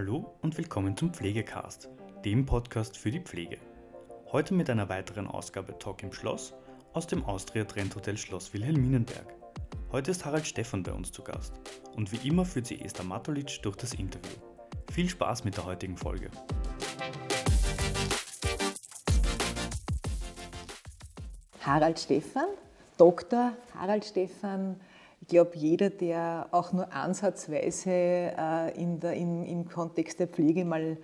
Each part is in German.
Hallo und willkommen zum Pflegecast, dem Podcast für die Pflege. Heute mit einer weiteren Ausgabe Talk im Schloss aus dem Austria Trend Hotel Schloss Wilhelminenberg. Heute ist Harald Stephan bei uns zu Gast und wie immer führt sie Esther Matulic durch das Interview. Viel Spaß mit der heutigen Folge. Harald Stephan, Dr. Harald Stephan, glaube, jeder, der auch nur ansatzweise äh, in der, im, im Kontext der Pflege mal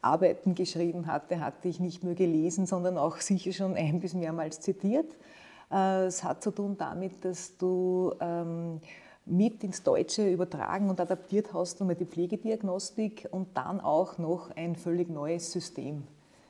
Arbeiten geschrieben hat, der hat dich nicht nur gelesen, sondern auch sicher schon ein bis mehrmals zitiert. Äh, es hat zu tun damit, dass du ähm, mit ins Deutsche übertragen und adaptiert hast, einmal die Pflegediagnostik und dann auch noch ein völlig neues System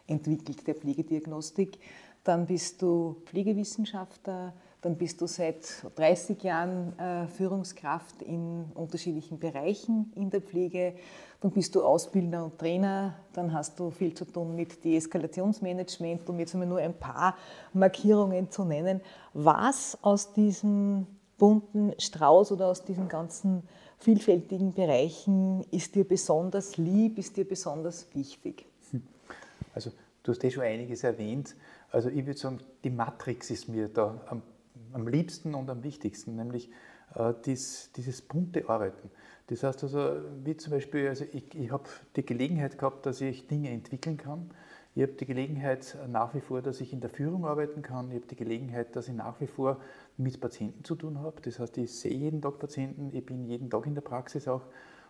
entwickelt der Pflegediagnostik. Dann bist du Pflegewissenschaftler, dann bist du seit 30 Jahren äh, Führungskraft in unterschiedlichen Bereichen in der Pflege. Dann bist du Ausbilder und Trainer. Dann hast du viel zu tun mit Deeskalationsmanagement, um jetzt nur ein paar Markierungen zu nennen. Was aus diesem bunten Strauß oder aus diesen ganzen vielfältigen Bereichen ist dir besonders lieb, ist dir besonders wichtig? Also du hast eh schon einiges erwähnt. Also ich würde sagen, die Matrix ist mir da am am liebsten und am wichtigsten, nämlich äh, dies, dieses bunte Arbeiten. Das heißt also, wie zum Beispiel, also ich, ich habe die Gelegenheit gehabt, dass ich Dinge entwickeln kann. Ich habe die Gelegenheit nach wie vor, dass ich in der Führung arbeiten kann. Ich habe die Gelegenheit, dass ich nach wie vor mit Patienten zu tun habe. Das heißt, ich sehe jeden Tag Patienten, ich bin jeden Tag in der Praxis auch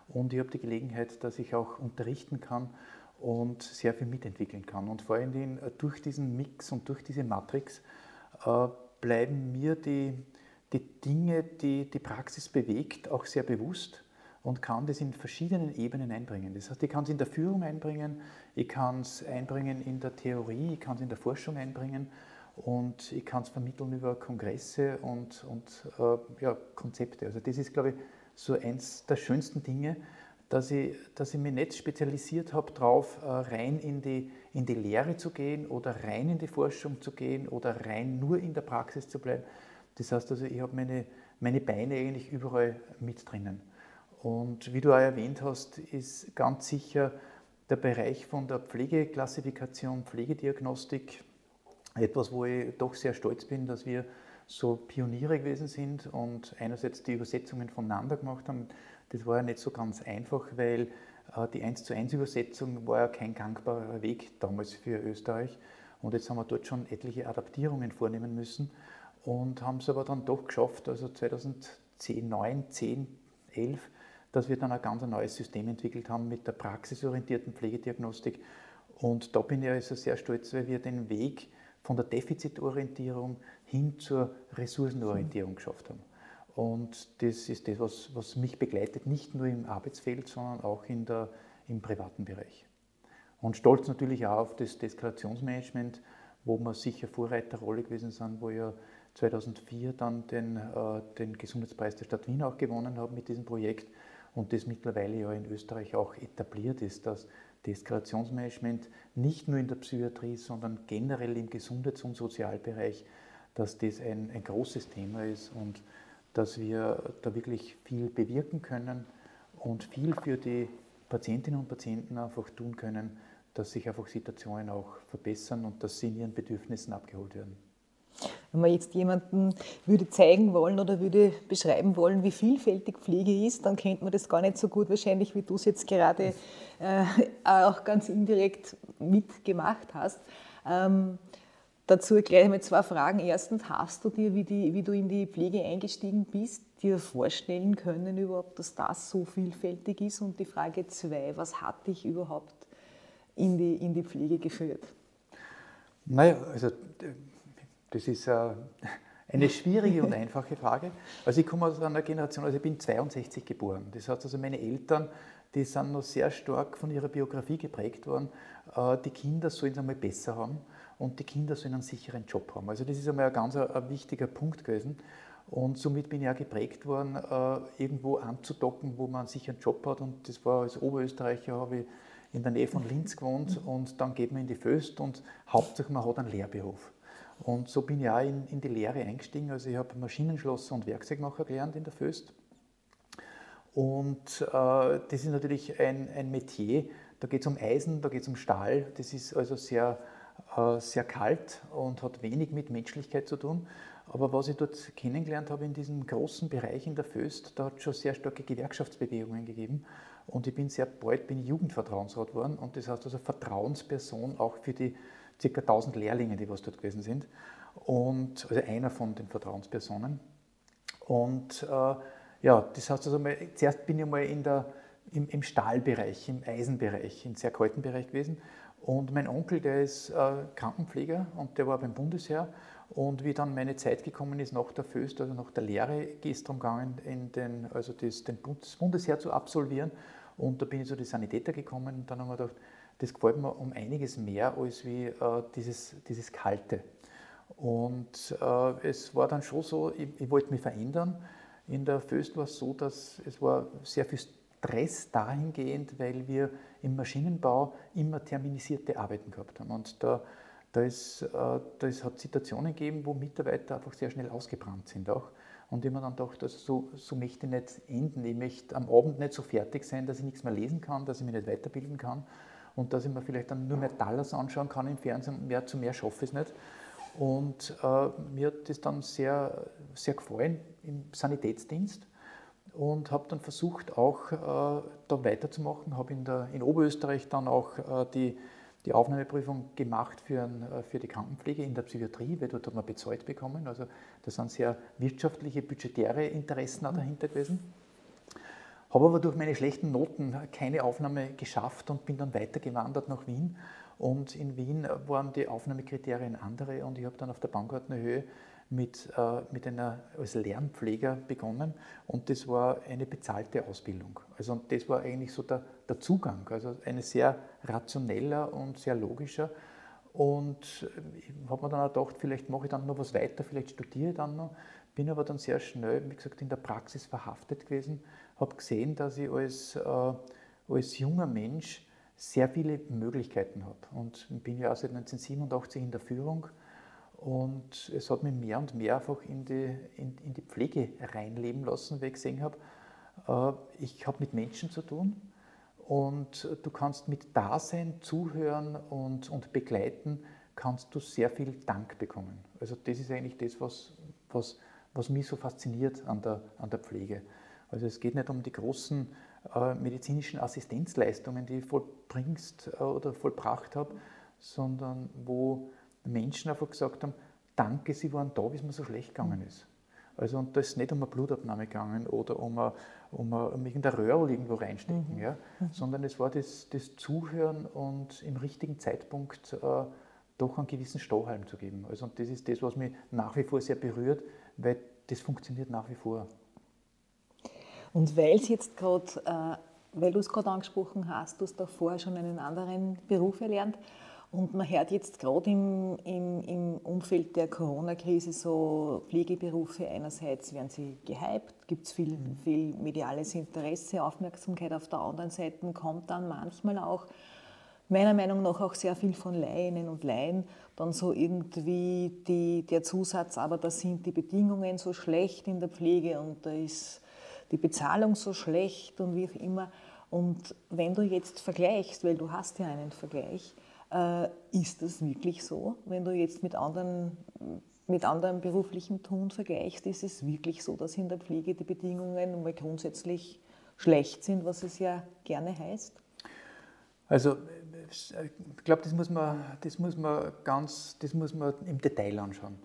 und ich habe die Gelegenheit, dass ich auch unterrichten kann und sehr viel mitentwickeln kann. Und vor allen Dingen durch diesen Mix und durch diese Matrix äh, bleiben mir die, die Dinge, die die Praxis bewegt, auch sehr bewusst und kann das in verschiedenen Ebenen einbringen. Das heißt, ich kann es in der Führung einbringen, ich kann es einbringen in der Theorie, ich kann es in der Forschung einbringen und ich kann es vermitteln über Kongresse und, und äh, ja, Konzepte. Also das ist, glaube ich, so eins der schönsten Dinge, dass ich, dass ich mich nicht spezialisiert habe darauf, äh, rein in die, in die Lehre zu gehen oder rein in die Forschung zu gehen oder rein nur in der Praxis zu bleiben. Das heißt also, ich habe meine, meine Beine eigentlich überall mit drinnen. Und wie du auch erwähnt hast, ist ganz sicher der Bereich von der Pflegeklassifikation, Pflegediagnostik etwas, wo ich doch sehr stolz bin, dass wir so Pioniere gewesen sind und einerseits die Übersetzungen voneinander gemacht haben. Das war ja nicht so ganz einfach, weil die 1 zu 1 Übersetzung war ja kein gangbarer Weg damals für Österreich. Und jetzt haben wir dort schon etliche Adaptierungen vornehmen müssen und haben es aber dann doch geschafft, also 2010, 9, 10, 11, dass wir dann ein ganz neues System entwickelt haben mit der praxisorientierten Pflegediagnostik. Und da bin ich also sehr stolz, weil wir den Weg von der Defizitorientierung hin zur Ressourcenorientierung geschafft haben. Und das ist das, was, was mich begleitet, nicht nur im Arbeitsfeld, sondern auch in der, im privaten Bereich. Und stolz natürlich auch auf das Deskalationsmanagement, wo wir sicher Vorreiterrolle gewesen sind, wo ja 2004 dann den, äh, den Gesundheitspreis der Stadt Wien auch gewonnen haben mit diesem Projekt und das mittlerweile ja in Österreich auch etabliert ist, dass Deskalationsmanagement nicht nur in der Psychiatrie, sondern generell im Gesundheits- und Sozialbereich, dass das ein, ein großes Thema ist und dass wir da wirklich viel bewirken können und viel für die Patientinnen und Patienten einfach tun können, dass sich einfach Situationen auch verbessern und dass sie in ihren Bedürfnissen abgeholt werden. Wenn man jetzt jemanden würde zeigen wollen oder würde beschreiben wollen, wie vielfältig Pflege ist, dann kennt man das gar nicht so gut wahrscheinlich, wie du es jetzt gerade äh, auch ganz indirekt mitgemacht hast. Ähm, Dazu gleich mal zwei Fragen. Erstens, hast du dir, wie, die, wie, du in die Pflege eingestiegen bist, dir vorstellen können überhaupt, dass das so vielfältig ist? Und die Frage zwei, was hat dich überhaupt in die, in die Pflege geführt? Naja, also das ist äh, eine schwierige und einfache Frage. Also ich komme aus einer Generation, also ich bin 62 geboren. Das heißt also meine Eltern, die sind noch sehr stark von ihrer Biografie geprägt worden. Äh, die Kinder sollen es einmal besser haben und die Kinder sollen einen sicheren Job haben. Also das ist einmal ein ganz ein, ein wichtiger Punkt gewesen. Und somit bin ich auch geprägt worden, äh, irgendwo anzudocken, wo man einen sicheren Job hat. Und das war als Oberösterreicher, habe ich in der Nähe von Linz gewohnt und dann geht man in die Föst und hauptsächlich man hat einen Lehrberuf. Und so bin ich auch in, in die Lehre eingestiegen. Also ich habe Maschinenschlosser und Werkzeugmacher gelernt in der Föst. Und äh, das ist natürlich ein, ein Metier, da geht es um Eisen, da geht es um Stahl, das ist also sehr, äh, sehr kalt und hat wenig mit Menschlichkeit zu tun. Aber was ich dort kennengelernt habe in diesem großen Bereich in der Föst, da hat es schon sehr starke Gewerkschaftsbewegungen gegeben. Und ich bin sehr bald bin Jugendvertrauensrat geworden und das heißt also Vertrauensperson auch für die ca. 1000 Lehrlinge, die was dort gewesen sind. Und, also einer von den Vertrauenspersonen. Und äh, ja, das heißt also, mal, zuerst bin ich mal in der, im, im, Stahlbereich, im Eisenbereich, im sehr kalten Bereich gewesen. Und mein Onkel, der ist äh, Krankenpfleger und der war beim Bundesheer. Und wie dann meine Zeit gekommen ist nach der Föst, also nach der Lehre, ist darum gegangen, in den, also das, den Bundesheer zu absolvieren. Und da bin ich zu den Sanitäter gekommen und dann haben wir gedacht, das gefällt mir um einiges mehr als wie äh, dieses, dieses Kalte. Und äh, es war dann schon so, ich, ich wollte mich verändern. In der Föst war es so, dass es war sehr viel Stress dahingehend, weil wir im Maschinenbau immer terminisierte Arbeiten gehabt haben. Und da, da, ist, äh, da ist, hat Situationen gegeben, wo Mitarbeiter einfach sehr schnell ausgebrannt sind auch. Und ich mir dann dachte, also so, so möchte ich nicht enden. Ich möchte am Abend nicht so fertig sein, dass ich nichts mehr lesen kann, dass ich mich nicht weiterbilden kann und dass ich mir vielleicht dann nur mehr Dallas anschauen kann im Fernsehen. Mehr zu mehr schaffe ich es nicht. Und äh, mir hat das dann sehr, sehr gefallen im Sanitätsdienst und habe dann versucht, auch äh, da weiterzumachen. Habe in, in Oberösterreich dann auch äh, die, die Aufnahmeprüfung gemacht für, ein, äh, für die Krankenpflege in der Psychiatrie, weil dort hat man bezahlt bekommen. Also das sind sehr wirtschaftliche, budgetäre Interessen auch dahinter gewesen. Habe aber durch meine schlechten Noten keine Aufnahme geschafft und bin dann weitergewandert nach Wien. Und in Wien waren die Aufnahmekriterien andere und ich habe dann auf der Baumgartner Höhe mit, äh, mit einer, als Lernpfleger begonnen und das war eine bezahlte Ausbildung. Also das war eigentlich so der, der Zugang, also ein sehr rationeller und sehr logischer. Und ich habe mir dann auch gedacht, vielleicht mache ich dann noch was weiter, vielleicht studiere ich dann noch. Bin aber dann sehr schnell, wie gesagt, in der Praxis verhaftet gewesen habe gesehen, dass ich als, äh, als junger Mensch sehr viele Möglichkeiten habe. Und bin ja auch seit 1987 in der Führung. Und es hat mich mehr und mehr einfach in die, in, in die Pflege reinleben lassen, weil ich gesehen habe, äh, ich habe mit Menschen zu tun und du kannst mit Dasein, Zuhören und, und Begleiten, kannst du sehr viel Dank bekommen. Also das ist eigentlich das, was, was, was mich so fasziniert an der, an der Pflege. Also es geht nicht um die großen äh, medizinischen Assistenzleistungen, die ich vollbringst äh, oder vollbracht habe, sondern wo Menschen einfach gesagt haben, danke, Sie waren da, wie es mir so schlecht gegangen ist. Also und da ist nicht um eine Blutabnahme gegangen oder um, eine, um, eine, um irgendein Röhrl irgendwo reinstecken, mhm. ja, mhm. sondern es war das, das, Zuhören und im richtigen Zeitpunkt äh, doch einen gewissen Strohhalm zu geben. Also und das ist das, was mich nach wie vor sehr berührt, weil das funktioniert nach wie vor. Und weil es jetzt gerade, äh, weil du es gerade angesprochen hast, du hast davor schon einen anderen Beruf erlernt und man hört jetzt gerade im, im, im Umfeld der Corona-Krise so Pflegeberufe, einerseits werden sie gehypt, gibt es viel, mhm. viel mediales Interesse, Aufmerksamkeit, auf der anderen Seite kommt dann manchmal auch meiner Meinung nach auch sehr viel von Laien und Laien, dann so irgendwie die, der Zusatz, aber da sind die Bedingungen so schlecht in der Pflege und da ist die Bezahlung so schlecht und wie auch immer. Und wenn du jetzt vergleichst, weil du hast ja einen Vergleich, äh, ist das wirklich so? Wenn du jetzt mit anderen, mit anderen beruflichen Tun vergleichst, ist es wirklich so, dass in der Pflege die Bedingungen mal grundsätzlich schlecht sind, was es ja gerne heißt? Also ich glaube, das muss man, das muss man ganz, das muss man im Detail anschauen.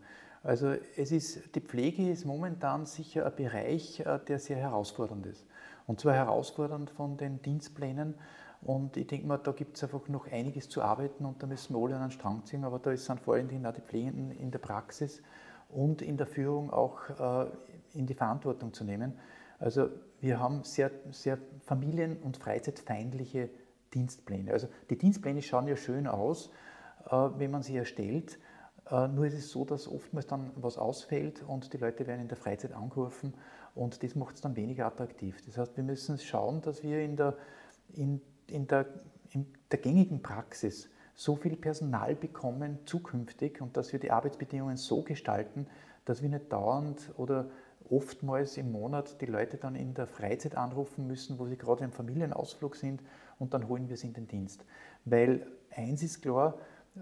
Also es ist, die Pflege ist momentan sicher ein Bereich, äh, der sehr herausfordernd ist. Und zwar herausfordernd von den Dienstplänen. Und ich denke mal, da gibt es einfach noch einiges zu arbeiten und da müssen wir alle an den Strang ziehen. Aber da sind vor allem auch die Pflegenden in der Praxis und in der Führung auch äh, in die Verantwortung zu nehmen. Also wir haben sehr, sehr familien- und freizeitfeindliche Dienstpläne. Also die Dienstpläne schauen ja schön aus, äh, wenn man sie erstellt. Äh, nur ist es so, dass oftmals dann was ausfällt und die Leute werden in der Freizeit angerufen und das macht es dann weniger attraktiv. Das heißt, wir müssen schauen, dass wir in der, in, in der, in der gängigen Praxis so viel Personal bekommen zukünftig und dass wir die Arbeitsbedingungen so gestalten, dass wir nicht dauernd oder oftmals im Monat die Leute dann in der Freizeit anrufen müssen, wo sie gerade im Familienausflug sind und dann holen wir sie in den Dienst. Weil eins ist klar,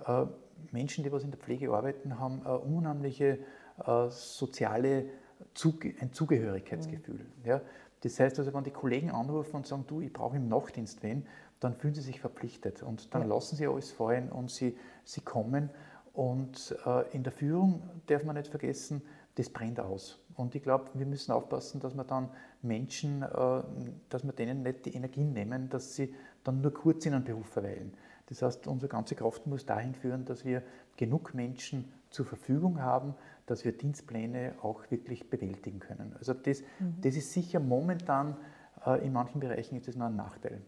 äh, Menschen, die was in der Pflege arbeiten, haben eine unheimliche äh, soziale Zuge ein Zugehörigkeitsgefühl. Mhm. Ja? Das heißt also, wenn die Kollegen anrufen und sagen, du, ich brauche im Nachtdienst wen, dann fühlen sie sich verpflichtet und dann ja. lassen sie alles fallen und sie, sie kommen. Und äh, in der Führung darf man nicht vergessen, das brennt aus. Und ich glaube, wir müssen aufpassen, dass wir dann Menschen, äh, dass wir denen nicht die Energien nehmen, dass sie dann nur kurz in einem Beruf verweilen. Das heißt, unsere ganze Kraft muss dahin führen, dass wir genug Menschen zur Verfügung haben, dass wir Dienstpläne auch wirklich bewältigen können. Also das, mhm. das ist sicher momentan, äh, in manchen Bereichen ist das noch ein Nachteil.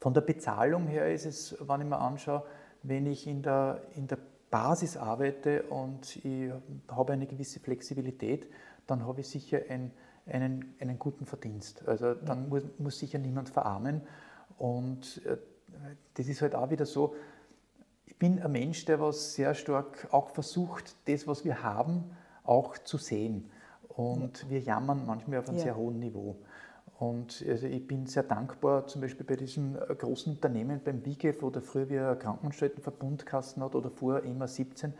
Von der Bezahlung her ist es, wenn ich mir anschaue, wenn ich in der, in der Basis arbeite und ich habe eine gewisse Flexibilität, dann habe ich sicher ein, einen, einen guten Verdienst. Also dann muss, muss sicher niemand verarmen. Und äh, das ist halt auch wieder so, ich bin ein Mensch, der was sehr stark auch versucht, das, was wir haben, auch zu sehen. Und ja. wir jammern manchmal auf einem ja. sehr hohen Niveau. Und also ich bin sehr dankbar, zum Beispiel bei diesem großen Unternehmen beim WIGEF oder früher wie ein Krankenanstaltenverbundkasten hat oder vorher immer 17.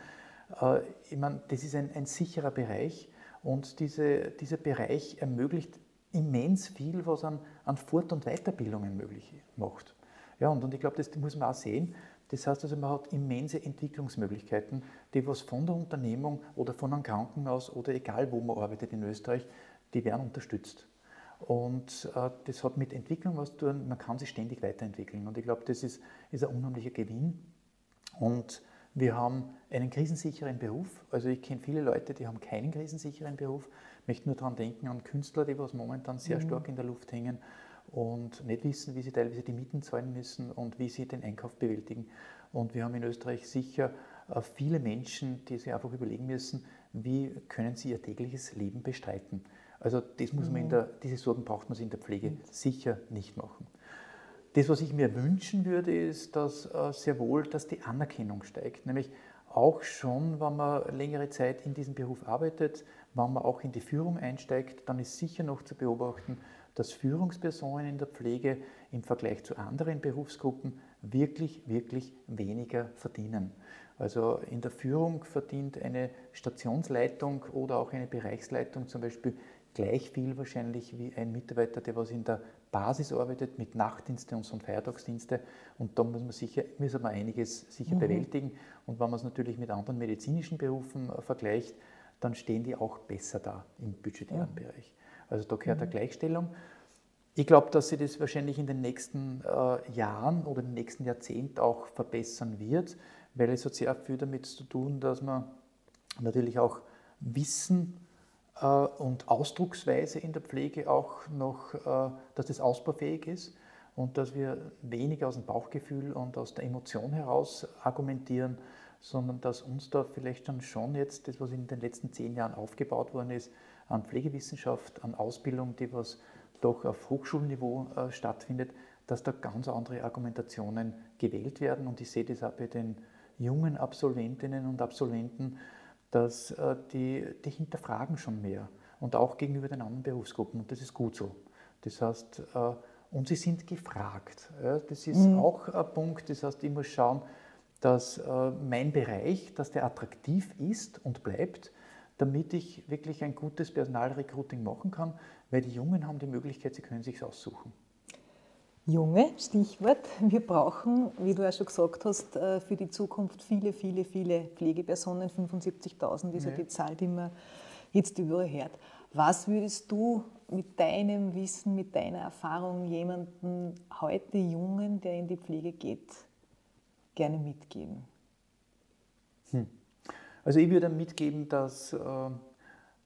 Äh, ich meine, das ist ein, ein sicherer Bereich und diese, dieser Bereich ermöglicht immens viel, was an, an Fort- und Weiterbildungen möglich macht. Ja, und, und ich glaube, das muss man auch sehen. Das heißt also, man hat immense Entwicklungsmöglichkeiten, die was von der Unternehmung oder von einem Krankenhaus oder egal wo man arbeitet in Österreich, die werden unterstützt. Und äh, das hat mit Entwicklung was zu tun, man kann sich ständig weiterentwickeln. Und ich glaube, das ist, ist ein unheimlicher Gewinn. Und wir haben einen krisensicheren Beruf. Also ich kenne viele Leute, die haben keinen krisensicheren Beruf. Ich möchte nur daran denken an Künstler, die was momentan sehr mhm. stark in der Luft hängen und nicht wissen, wie sie teilweise die Mieten zahlen müssen und wie sie den Einkauf bewältigen. Und wir haben in Österreich sicher äh, viele Menschen, die sich einfach überlegen müssen, wie können sie ihr tägliches Leben bestreiten. Also das muss man in mhm. der, diese Sorgen braucht man sich in der Pflege mhm. sicher nicht machen. Das, was ich mir wünschen würde, ist, dass äh, sehr wohl, dass die Anerkennung steigt. Nämlich auch schon, wenn man längere Zeit in diesem Beruf arbeitet, wenn man auch in die Führung einsteigt, dann ist sicher noch zu beobachten, dass Führungspersonen in der Pflege im Vergleich zu anderen Berufsgruppen wirklich, wirklich weniger verdienen. Also in der Führung verdient eine Stationsleitung oder auch eine Bereichsleitung zum Beispiel gleich viel wahrscheinlich wie ein Mitarbeiter, der was in der Basis arbeitet mit Nachtdienste und so Feiertagsdienste. Und da muss man sicher, müssen wir einiges sicher mhm. bewältigen. Und wenn man es natürlich mit anderen medizinischen Berufen äh, vergleicht, dann stehen die auch besser da im budgetären ja. Bereich. Also da gehört mhm. eine Gleichstellung. Ich glaube, dass sich das wahrscheinlich in den nächsten äh, Jahren oder im nächsten Jahrzehnt auch verbessern wird, weil es hat sehr viel damit zu tun, dass man natürlich auch Wissen und Ausdrucksweise in der Pflege auch noch, äh, dass das ausbaufähig ist und dass wir weniger aus dem Bauchgefühl und aus der Emotion heraus argumentieren, sondern dass uns da vielleicht dann schon jetzt das, was in den letzten zehn Jahren aufgebaut worden ist, an Pflegewissenschaft, an Ausbildung, die was doch auf Hochschulniveau äh, stattfindet, dass da ganz andere Argumentationen gewählt werden. Und ich sehe das auch bei den jungen Absolventinnen und Absolventen, dass äh, die, die hinterfragen schon mehr und auch gegenüber den anderen Berufsgruppen. Und das ist gut so. Das heißt, äh, und sie sind gefragt. Ja, das ist mhm. auch ein Punkt. Das heißt, ich muss schauen, dass äh, mein Bereich, dass der attraktiv ist und bleibt, damit ich wirklich ein gutes Personalrecruiting machen kann, weil die Jungen haben die Möglichkeit, sie können sich aussuchen. Junge, Stichwort. Wir brauchen, wie du ja schon gesagt hast, äh, für die Zukunft viele, viele, viele Pflegepersonen. 75.000 ist ja die Zahl, die man jetzt überall hört. Was würdest du mit deinem Wissen, mit deiner Erfahrung jemandem heute Jungen, der in die Pflege geht, gerne mitgeben? Hm. Also ich würde mitgeben, dass, äh,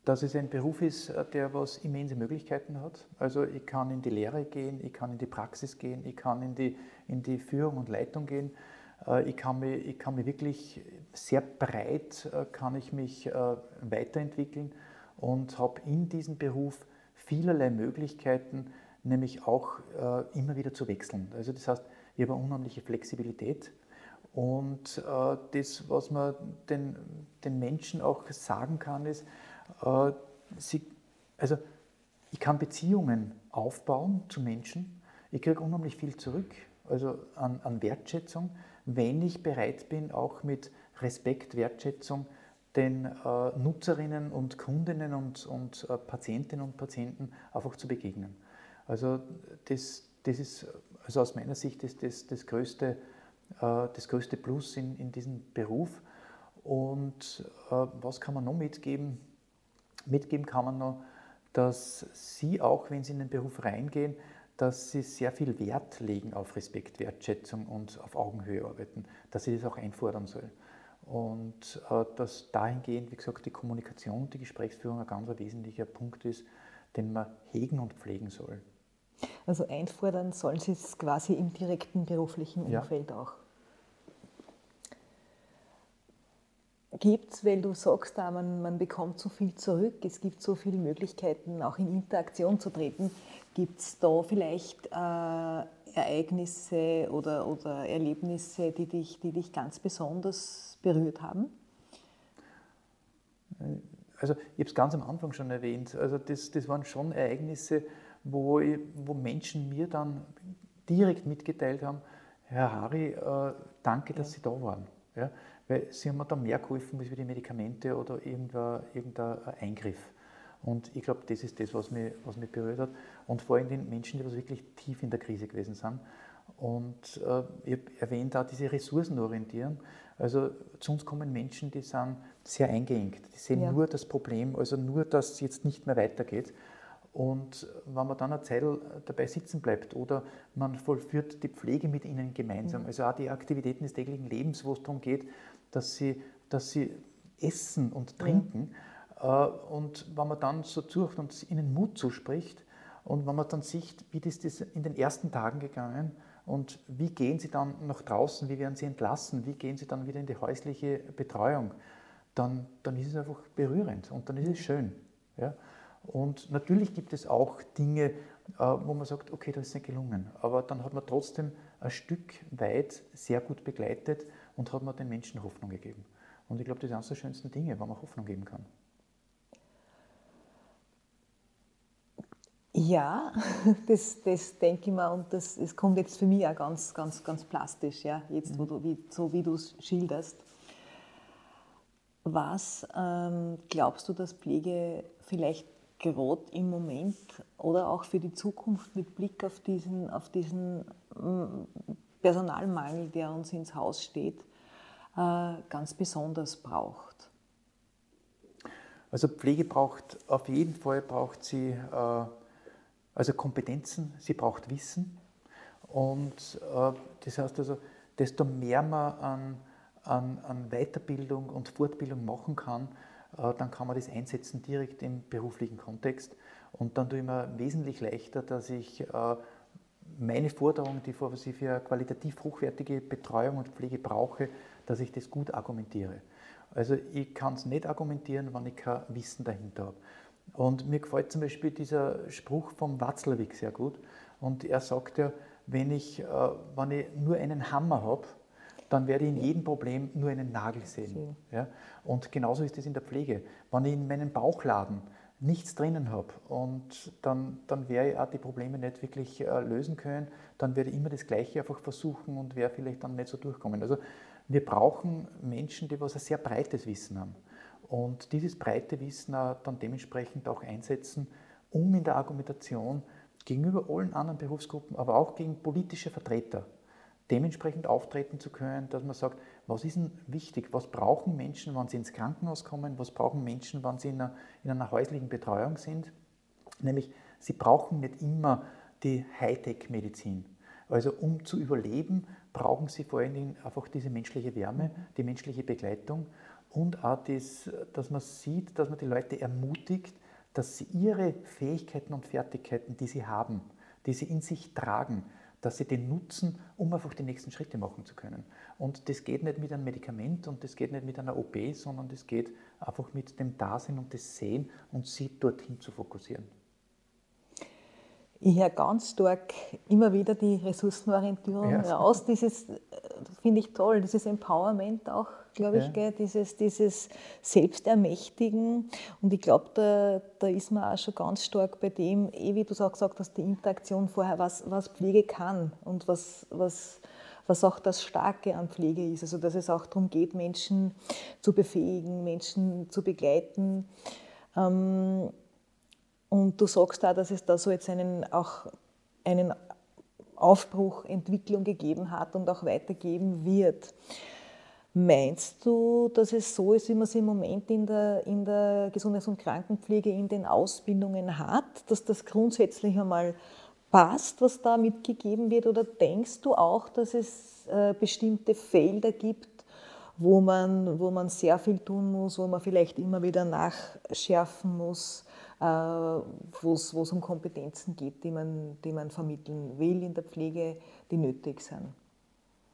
dass es ein Beruf ist, äh, der was immense Möglichkeiten hat. Also ich kann in die Lehre gehen, ich kann in die Praxis gehen, ich kann in die, in die Führung und Leitung gehen. Äh, ich kann, mich, ich kann mich wirklich sehr breit kann ich mich weiterentwickeln und habe in diesem Beruf vielerlei Möglichkeiten, nämlich auch immer wieder zu wechseln. Also das heißt, ich habe eine unheimliche Flexibilität. Und äh, das, was man den, den Menschen auch sagen kann, ist, äh, sie also ich kann Beziehungen aufbauen zu Menschen, ich kriege unheimlich viel zurück, also an, an Wertschätzung, wenn ich bereit bin, auch mit Respekt, Wertschätzung den äh, Nutzerinnen und Kundinnen und, und äh, Patientinnen und Patienten einfach zu begegnen. Also das, das ist also aus meiner Sicht das, das, das, größte, äh, das größte Plus in, in diesem Beruf. Und äh, was kann man noch mitgeben? Mitgeben kann man noch, dass Sie auch, wenn Sie in den Beruf reingehen, dass Sie sehr viel Wert legen auf Respekt, Wertschätzung und auf Augenhöhe arbeiten, dass Sie das auch einfordern soll. Und äh, dass dahingehend, wie gesagt, die Kommunikation, die Gesprächsführung ein ganz wesentlicher Punkt ist, den man hegen und pflegen soll. Also einfordern sollen Sie es quasi im direkten beruflichen Umfeld ja. auch. Gibt es, weil du sagst, man, man bekommt so viel zurück, es gibt so viele Möglichkeiten, auch in Interaktion zu treten, gibt es da vielleicht äh, Ereignisse oder, oder Erlebnisse, die dich, die dich ganz besonders berührt haben? Also ich habe es ganz am Anfang schon erwähnt. Also das, das waren schon Ereignisse, wo, ich, wo Menschen mir dann direkt mitgeteilt haben, Herr Hari, äh, danke, dass. Sie da waren. Ja? Weil Sie haben mir da mehr geholfen als wie die Medikamente oder irgendein, irgendein Eingriff. Und ich glaube, das ist das, was mich, was mich berührt hat. Und vor allem den Menschen, die wirklich tief in der Krise gewesen sind. Und äh, ich habe erwähnt auch diese Ressourcenorientierung. Also zu uns kommen Menschen, die sind sehr eingeengt. Die sehen ja. nur das Problem, also nur, dass es jetzt nicht mehr weitergeht. Und wenn man dann eine Zeit dabei sitzen bleibt oder man vollführt die Pflege mit ihnen gemeinsam, mhm. also auch die Aktivitäten des täglichen Lebens, wo es darum geht, dass sie, dass sie essen und trinken. Mhm. Und wenn man dann so sucht und ihnen Mut zuspricht und wenn man dann sieht, wie das, das in den ersten Tagen gegangen und wie gehen sie dann nach draußen, wie werden sie entlassen, wie gehen sie dann wieder in die häusliche Betreuung, dann, dann ist es einfach berührend und dann ist es schön. Ja? Und natürlich gibt es auch Dinge, äh, wo man sagt, okay, das ist nicht gelungen. Aber dann hat man trotzdem ein Stück weit sehr gut begleitet und hat man den Menschen Hoffnung gegeben. Und ich glaube, das ist eines der schönsten Dinge, wenn man Hoffnung geben kann. Ja, das, das denke ich mal und das, das kommt jetzt für mich auch ganz, ganz, ganz plastisch, ja, jetzt wo du, wie, so wie du es schilderst. Was ähm, glaubst du, dass Pflege vielleicht gerade im Moment oder auch für die Zukunft mit Blick auf diesen, auf diesen mm, Personalmangel, der uns ins Haus steht, äh, ganz besonders braucht? Also Pflege braucht auf jeden Fall braucht sie äh, also Kompetenzen, sie braucht Wissen und äh, das heißt also, desto mehr man an, an, an Weiterbildung und Fortbildung machen kann, dann kann man das einsetzen direkt im beruflichen Kontext. Und dann tue ich mir wesentlich leichter, dass ich äh, meine Forderungen, die ich für qualitativ hochwertige Betreuung und Pflege brauche, dass ich das gut argumentiere. Also ich kann es nicht argumentieren, wenn ich kein Wissen dahinter habe. Und mir gefällt zum Beispiel dieser Spruch vom Watzlawick sehr gut. Und er sagt ja, wenn ich, äh, wenn ich nur einen Hammer habe, dann werde ich in jedem Problem nur einen Nagel sehen. Ja? Und genauso ist es in der Pflege. Wenn ich in meinem Bauchladen nichts drinnen habe und dann, dann werde ich auch die Probleme nicht wirklich äh, lösen können, dann werde ich immer das Gleiche einfach versuchen und werde vielleicht dann nicht so durchkommen. Also wir brauchen Menschen, die was ein sehr breites Wissen haben und dieses breite Wissen auch dann dementsprechend auch einsetzen, um in der Argumentation gegenüber allen anderen Berufsgruppen, aber auch gegen politische Vertreter dementsprechend auftreten zu können, dass man sagt, was ist denn wichtig, was brauchen Menschen, wenn sie ins Krankenhaus kommen, was brauchen Menschen, wenn sie in einer, in einer häuslichen Betreuung sind. Nämlich, sie brauchen nicht immer die Hightech-Medizin. Also um zu überleben, brauchen sie vor allen Dingen einfach diese menschliche Wärme, die menschliche Begleitung und auch das, dass man sieht, dass man die Leute ermutigt, dass sie ihre Fähigkeiten und Fertigkeiten, die sie haben, die sie in sich tragen, dass sie den nutzen, um einfach die nächsten Schritte machen zu können. Und das geht nicht mit einem Medikament und das geht nicht mit einer OP, sondern das geht einfach mit dem Dasein und das Sehen und sie dorthin zu fokussieren. Ich höre ganz stark immer wieder die Ressourcenorientierung ja. raus. Dieses finde ich toll, dieses Empowerment auch, glaube ich, ja. dieses, dieses Selbstermächtigen. Und ich glaube, da, da ist man auch schon ganz stark bei dem, eh wie du es auch gesagt hast, die Interaktion vorher, was, was Pflege kann und was, was, was auch das Starke an Pflege ist. Also dass es auch darum geht, Menschen zu befähigen, Menschen zu begleiten. Ähm, und du sagst da, dass es da so jetzt einen, auch einen Aufbruch, Entwicklung gegeben hat und auch weitergeben wird. Meinst du, dass es so ist, wie man es im Moment in der, in der Gesundheits- und Krankenpflege in den Ausbildungen hat, dass das grundsätzlich einmal passt, was da mitgegeben wird? Oder denkst du auch, dass es äh, bestimmte Felder gibt, wo man, wo man sehr viel tun muss, wo man vielleicht immer wieder nachschärfen muss? Äh, wo es um Kompetenzen geht, die man, die man vermitteln will in der Pflege, die nötig sind.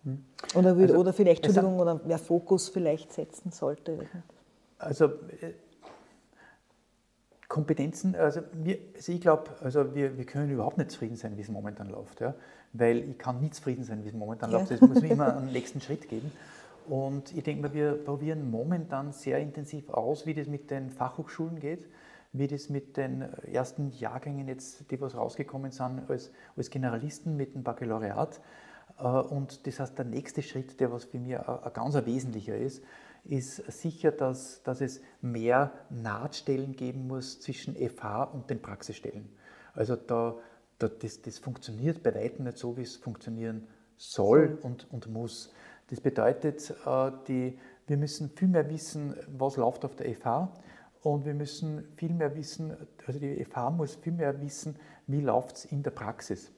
Hm. Oder, also, oder vielleicht, Entschuldigung, oder mehr Fokus vielleicht setzen sollte. Also äh, Kompetenzen, also, wir, also ich glaube, also wir, wir können überhaupt nicht zufrieden sein, wie es momentan läuft. Ja? Weil ich kann nie zufrieden sein, wie es momentan ja. läuft. Es muss mir immer einen nächsten Schritt geben. Und ich denke mal, wir probieren momentan sehr intensiv aus, wie das mit den Fachhochschulen geht wie das mit den ersten Jahrgängen jetzt, die was rausgekommen sind, als, als Generalisten mit dem Baccalaureat. Äh, und das heißt, der nächste Schritt, der was für mich ein ganz wesentlicher ist, ist sicher, dass, dass es mehr Nahtstellen geben muss zwischen FH und den Praxisstellen. Also da, da das, das funktioniert bei weitem nicht so, wie es funktionieren soll und, und muss. Das bedeutet, äh, die, wir müssen viel mehr wissen, was läuft auf der FH. Und wir müssen viel mehr wissen, also die FH muss viel mehr wissen, wie läuft es in der Praxis.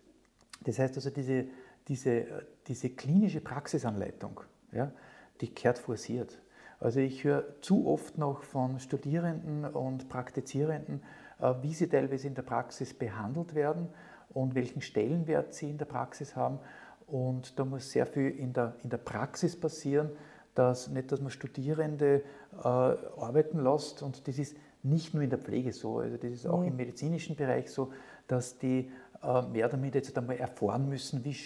Das heißt also, diese, diese, diese klinische Praxisanleitung, ja, die kehrt forciert. Also ich höre zu oft noch von Studierenden und Praktizierenden, äh, wie sie teilweise in der Praxis behandelt werden und welchen Stellenwert sie in der Praxis haben. Und da muss sehr viel in der, in der Praxis passieren, dass nicht, dass man Studierende äh, arbeiten lässt und das ist nicht nur in der Pflege so, also das ist auch mhm. im medizinischen Bereich so, dass die äh, mehr damit jetzt einmal erfahren müssen, wie,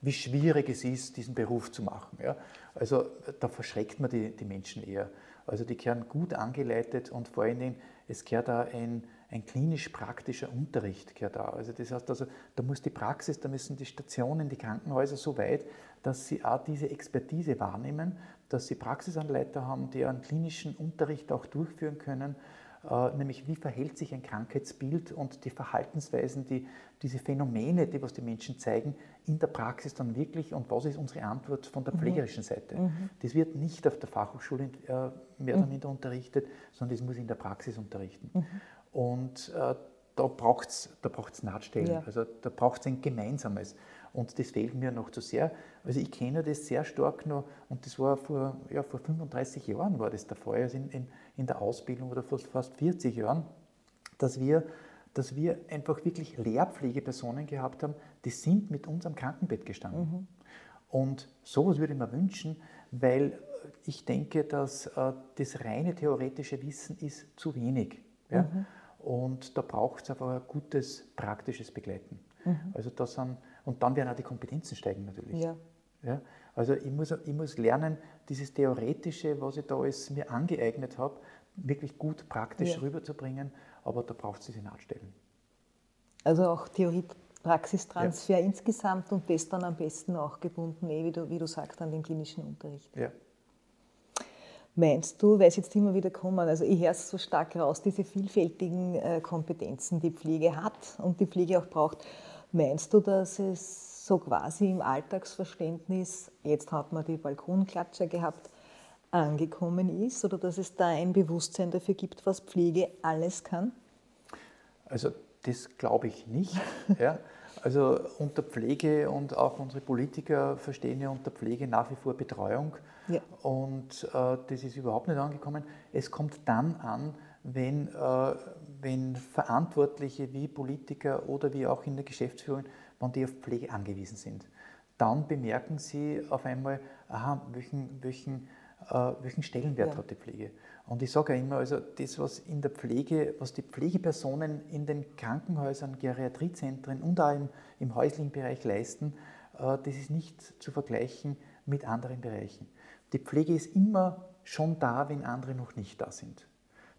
wie schwierig es ist, diesen Beruf zu machen. Ja? Also da verschreckt man die, die Menschen eher. Also die kehren gut angeleitet und vor allen Dingen, es gehört da ein, ein klinisch-praktischer Unterricht gehört da. Also das heißt also, da muss die Praxis, da müssen die Stationen, die Krankenhäuser so weit, dass sie auch diese Expertise wahrnehmen, dass sie Praxisanleiter haben, die einen klinischen Unterricht auch durchführen können, äh, nämlich wie verhält sich ein Krankheitsbild und die Verhaltensweisen, die, diese Phänomene, die was die Menschen zeigen, in der Praxis dann wirklich und was ist unsere Antwort von der mhm. pflegerischen Seite. Mhm. Das wird nicht auf der Fachhochschule äh, mehr oder mhm. minder unterrichtet, sondern das muss in der Praxis unterrichten. Mhm. Und äh, da braucht es da braucht's Nahtstellen, ja. also da braucht es ein gemeinsames. Und das fehlt mir noch zu sehr. Also ich kenne das sehr stark noch, und das war vor, ja, vor 35 Jahren war das der Fall, also in, in, in der Ausbildung oder fast, fast 40 Jahren, dass wir, dass wir einfach wirklich Lehrpflegepersonen gehabt haben, die sind mit uns am Krankenbett gestanden. Mhm. Und sowas würde ich mir wünschen, weil ich denke, dass äh, das reine theoretische Wissen ist zu wenig. Ja? Mhm. Und da braucht es einfach ein gutes praktisches Begleiten. Mhm. Also das sind und dann werden auch die Kompetenzen steigen natürlich. Ja. Ja? Also ich muss, ich muss lernen, dieses Theoretische, was ich da alles mir angeeignet habe, wirklich gut praktisch ja. rüberzubringen, aber da braucht es diese Nahtstellen. Also auch Theorie, Praxistransfer ja. insgesamt und das dann am besten auch gebunden, eh, wie, du, wie du sagst, an den klinischen Unterricht. Ja. Meinst du, weil es jetzt immer wieder kommen, also ich höre es so stark raus, diese vielfältigen äh, Kompetenzen, die Pflege hat und die Pflege auch braucht, Meinst du, dass es so quasi im Alltagsverständnis, jetzt hat man die Balkonklatscher gehabt, angekommen ist oder dass es da ein Bewusstsein dafür gibt, was Pflege alles kann? Also das glaube ich nicht. ja. Also unter Pflege und auch unsere Politiker verstehen ja unter Pflege nach wie vor Betreuung. Ja. Und äh, das ist überhaupt nicht angekommen. Es kommt dann an, wenn, äh, wenn Verantwortliche wie Politiker oder wie auch in der Geschäftsführung, wenn die auf Pflege angewiesen sind. Dann bemerken sie auf einmal, aha, welchen, welchen, äh, welchen Stellenwert ja. hat die Pflege. Und ich sage ja immer, also das, was in der Pflege, was die Pflegepersonen in den Krankenhäusern, Geriatriezentren und auch im, im häuslichen Bereich leisten, äh, das ist nicht zu vergleichen mit anderen Bereichen. Die Pflege ist immer schon da, wenn andere noch nicht da sind.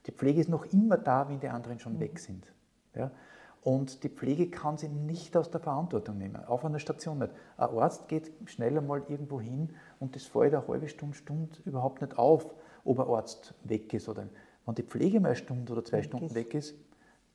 Die Pflege ist noch immer da, wenn die anderen schon mhm. weg sind. Ja? Und die Pflege kann sie nicht aus der Verantwortung nehmen, auch an der Station nicht. Ein Arzt geht schneller mal irgendwo hin und das fällt eine halbe Stunde, Stunde überhaupt nicht auf, ob ein Arzt weg ist oder Wenn die Pflege mal eine Stunde oder zwei weg Stunden ist. weg ist,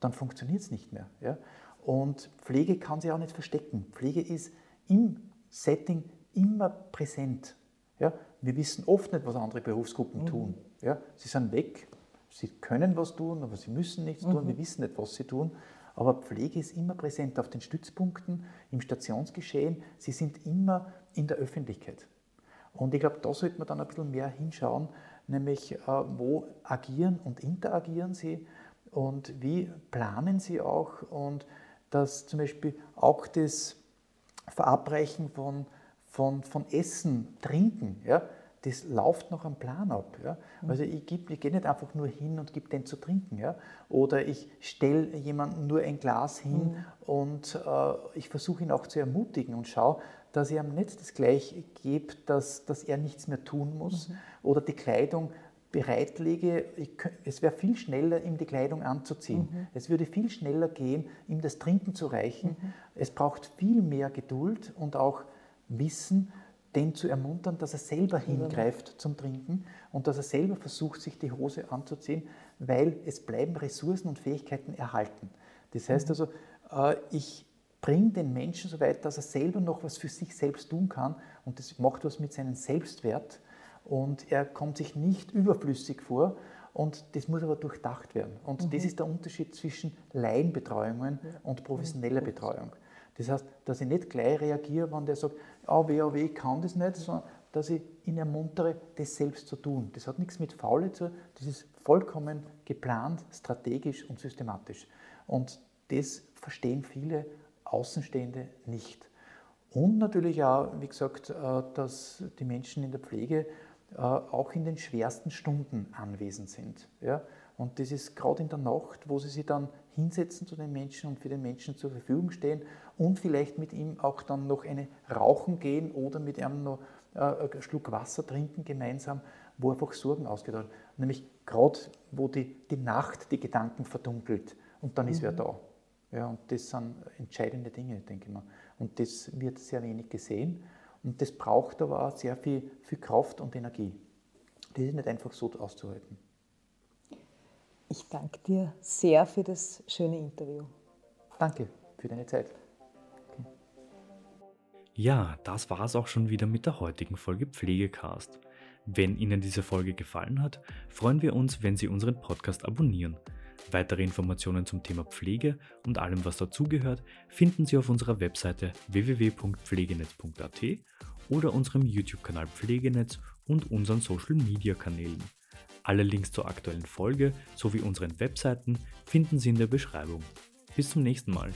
dann funktioniert es nicht mehr. Ja? Und Pflege kann sich auch nicht verstecken. Pflege ist im Setting immer präsent. Ja? Wir wissen oft nicht, was andere Berufsgruppen mhm. tun. Ja? Sie sind weg, sie können was tun, aber sie müssen nichts mhm. tun, wir wissen nicht, was sie tun. Aber Pflege ist immer präsent auf den Stützpunkten, im Stationsgeschehen. Sie sind immer in der Öffentlichkeit. Und ich glaube, da sollte man dann ein bisschen mehr hinschauen, nämlich äh, wo agieren und interagieren sie und wie planen sie auch und dass zum Beispiel auch das Verabreichen von, von, von Essen, Trinken, ja, das läuft noch am Plan ab. Ja? Mhm. Also ich, ich gehe nicht einfach nur hin und gebe den zu trinken. Ja? Oder ich stelle jemandem nur ein Glas hin mhm. und äh, ich versuche ihn auch zu ermutigen und schaue, dass ich ihm nicht das Gleiche gebe, dass, dass er nichts mehr tun muss. Mhm. Oder die Kleidung bereitlege, ich, es wäre viel schneller, ihm die Kleidung anzuziehen. Mhm. Es würde viel schneller gehen, ihm das Trinken zu reichen. Mhm. Es braucht viel mehr Geduld und auch Wissen, den zu ermuntern, dass er selber hingreift zum Trinken und dass er selber versucht, sich die Hose anzuziehen, weil es bleiben Ressourcen und Fähigkeiten erhalten. Das heißt mhm. also, äh, ich bringe den Menschen so weit, dass er selber noch was für sich selbst tun kann und das macht was mit seinem Selbstwert und er kommt sich nicht überflüssig vor und das muss aber durchdacht werden. Und mhm. das ist der Unterschied zwischen Laienbetreuungen und professioneller mhm. Betreuung. Das heißt, dass ich nicht gleich reagiere, wenn der sagt, ah, WAW kann das nicht, sondern dass ich ihn ermuntere, das selbst zu tun. Das hat nichts mit Faule zu tun, das ist vollkommen geplant, strategisch und systematisch. Und das verstehen viele Außenstehende nicht. Und natürlich auch, wie gesagt, äh, dass die Menschen in der Pflege äh, auch in den schwersten Stunden anwesend sind. Und das ist gerade in der Nacht, wo sie sich dann hinsetzen zu den Menschen und für den Menschen zur Verfügung stehen und vielleicht mit ihm auch dann noch eine rauchen gehen oder mit ihm noch äh, einen Schluck Wasser trinken gemeinsam, wo einfach Sorgen ausgedacht Nämlich gerade, wo die, die Nacht die Gedanken verdunkelt und dann ist mhm. wer da. Ja, und das sind entscheidende Dinge, denke ich mal. Und das wird sehr wenig gesehen und das braucht aber auch sehr viel, viel Kraft und Energie. Das ist nicht einfach so auszuhalten. Ich danke dir sehr für das schöne Interview. Danke für deine Zeit. Okay. Ja, das war es auch schon wieder mit der heutigen Folge Pflegecast. Wenn Ihnen diese Folge gefallen hat, freuen wir uns, wenn Sie unseren Podcast abonnieren. Weitere Informationen zum Thema Pflege und allem, was dazugehört, finden Sie auf unserer Webseite www.pflegenetz.at oder unserem YouTube-Kanal Pflegenetz und unseren Social-Media-Kanälen. Alle Links zur aktuellen Folge sowie unseren Webseiten finden Sie in der Beschreibung. Bis zum nächsten Mal.